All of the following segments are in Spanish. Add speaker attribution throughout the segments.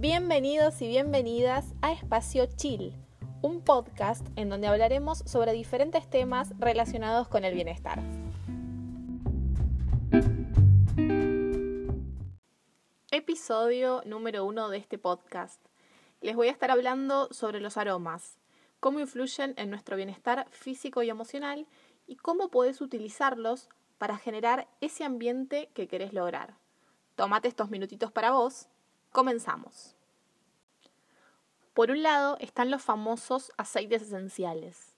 Speaker 1: Bienvenidos y bienvenidas a Espacio Chill, un podcast en donde hablaremos sobre diferentes temas relacionados con el bienestar. Episodio número uno de este podcast. Les voy a estar hablando sobre los aromas, cómo influyen en nuestro bienestar físico y emocional y cómo puedes utilizarlos para generar ese ambiente que querés lograr. Tómate estos minutitos para vos. Comenzamos. Por un lado están los famosos aceites esenciales.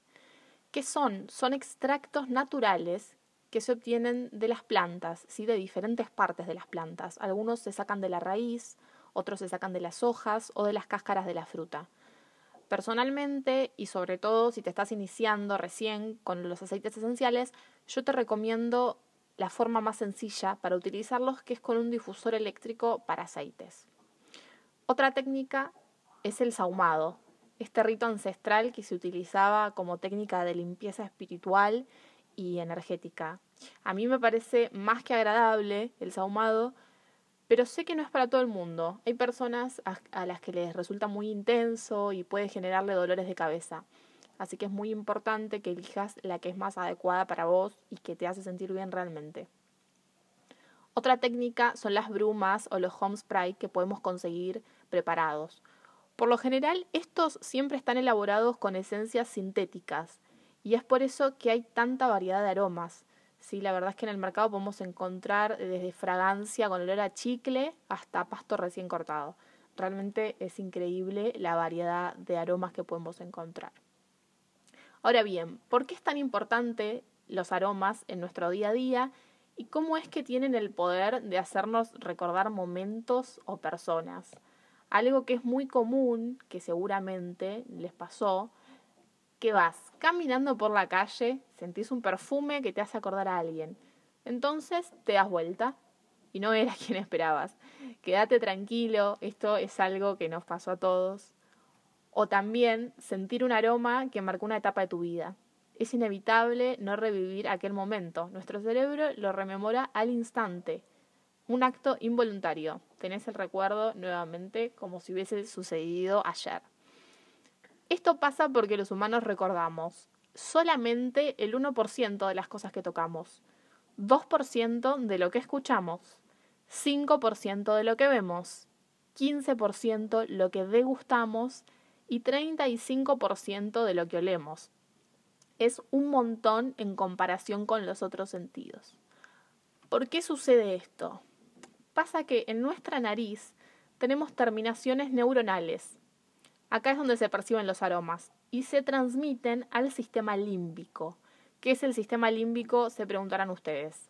Speaker 1: ¿Qué son? Son extractos naturales que se obtienen de las plantas, ¿sí? de diferentes partes de las plantas. Algunos se sacan de la raíz, otros se sacan de las hojas o de las cáscaras de la fruta. Personalmente, y sobre todo si te estás iniciando recién con los aceites esenciales, yo te recomiendo la forma más sencilla para utilizarlos, que es con un difusor eléctrico para aceites. Otra técnica es el sahumado, este rito ancestral que se utilizaba como técnica de limpieza espiritual y energética. A mí me parece más que agradable el sahumado, pero sé que no es para todo el mundo. Hay personas a, las que les resulta muy intenso y puede generarle dolores de cabeza. Así que es muy importante que elijas la que es más adecuada para vos y que te hace sentir bien realmente. Otra técnica son las brumas o los home spray que podemos conseguir preparados. Por lo general, estos siempre están elaborados con esencias sintéticas y es por eso que hay tanta variedad de aromas. Sí, la verdad es que en el mercado podemos encontrar desde fragancia con olor a chicle hasta pasto recién cortado. Realmente es increíble la variedad de aromas que podemos encontrar. Ahora bien, ¿por qué es tan importante los aromas en nuestro día a día y cómo es que tienen el poder de hacernos recordar momentos o personas? Algo que es muy común, que seguramente les pasó, que vas caminando por la calle, sentís un perfume que te hace acordar a alguien. Entonces te das vuelta y no eras quien esperabas. Quédate tranquilo, esto es algo que nos pasó a todos o también sentir un aroma que marcó una etapa de tu vida. Es inevitable no revivir aquel momento. Nuestro cerebro lo rememora al instante. Un acto involuntario. Tenés el recuerdo nuevamente como si hubiese sucedido ayer. Esto pasa porque los humanos recordamos solamente el 1% de las cosas que tocamos, 2% de lo que escuchamos, 5% de lo que vemos, 15% lo que degustamos y 35% de lo que olemos. Es un montón en comparación con los otros sentidos. ¿Por qué sucede esto? Pasa que en nuestra nariz tenemos terminaciones neuronales. Acá es donde se perciben los aromas y se transmiten al sistema límbico. ¿Qué es el sistema límbico? Se preguntarán ustedes.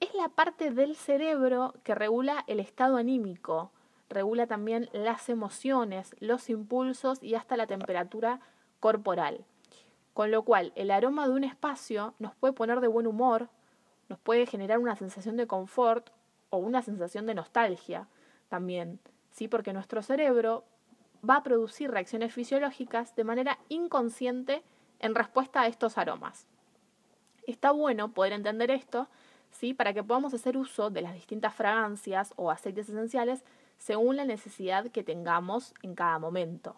Speaker 1: Es la parte del cerebro que regula el estado anímico, regula también las emociones, los impulsos y hasta la temperatura corporal. Con lo cual, el aroma de un espacio nos puede poner de buen humor, nos puede generar una sensación de confort o una sensación de nostalgia también, ¿sí? Porque nuestro cerebro va a producir reacciones fisiológicas de manera inconsciente en respuesta a estos aromas. Está bueno poder entender esto, ¿sí? Para que podamos hacer uso de las distintas fragancias o aceites esenciales según la necesidad que tengamos en cada momento.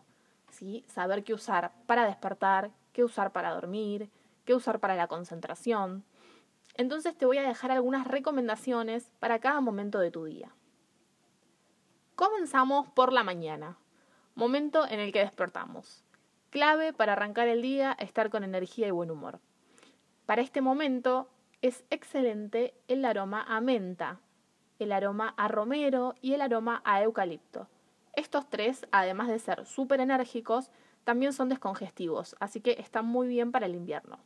Speaker 1: ¿sí? Saber qué usar para despertar, qué usar para dormir, qué usar para la concentración. Entonces te voy a dejar algunas recomendaciones para cada momento de tu día. Comenzamos por la mañana, momento en el que despertamos. Clave para arrancar el día, estar con energía y buen humor. Para este momento es excelente el aroma a menta, el aroma a romero y el aroma a eucalipto. Estos tres, además de ser súper enérgicos, también son descongestivos, así que están muy bien para el invierno.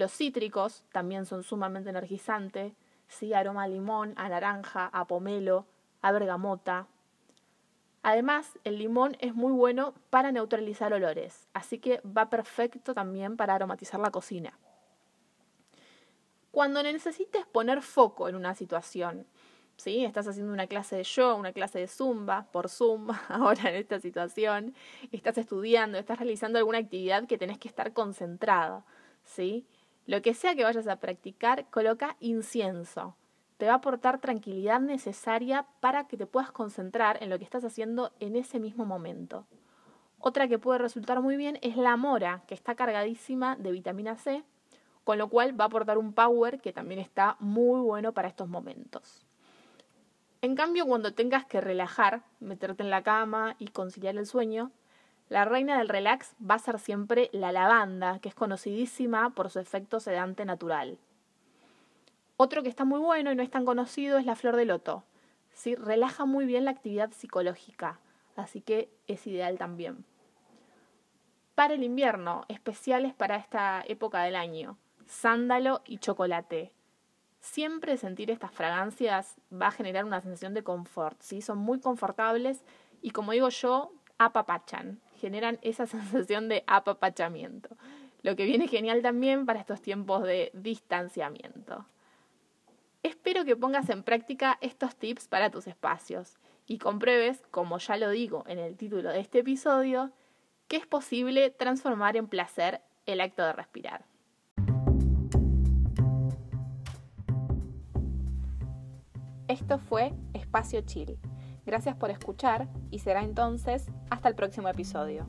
Speaker 1: Los cítricos también son sumamente energizantes, sí, aroma a limón, a naranja, a pomelo, a bergamota. Además, el limón es muy bueno para neutralizar olores, así que va perfecto también para aromatizar la cocina. Cuando necesites poner foco en una situación, ¿sí? Estás haciendo una clase de yoga, una clase de zumba por Zoom ahora en esta situación, estás estudiando, estás realizando alguna actividad que tenés que estar concentrado, ¿sí? Lo que sea que vayas a practicar, coloca incienso. te va a aportar tranquilidad necesaria para que te puedas concentrar en lo que estás haciendo en ese mismo momento. Otra que puede resultar muy bien es la mora, que está cargadísima de vitamina C, con lo cual va a aportar un power que también está muy bueno para estos momentos. En cambio, cuando tengas que relajar, meterte en la cama y conciliar el sueño, la reina del relax va a ser siempre la lavanda, que es conocidísima por su efecto sedante natural. Otro que está muy bueno y no es tan conocido es la flor de loto. ¿sí? Relaja muy bien la actividad psicológica, así que es ideal también para el invierno, especiales para esta época del año, sándalo y chocolate. Siempre sentir estas fragancias va a generar una sensación de confort, ¿sí? Son muy confortables y como digo yo, apapachan, generan esa sensación de apapachamiento, lo que viene genial también para estos tiempos de distanciamiento. Espero que pongas en práctica estos tips para tus espacios y compruebes, como ya lo digo en el título de este episodio, que es posible transformar en placer el acto de respirar. Esto fue Espacio Chill. Gracias por escuchar y será entonces hasta el próximo episodio.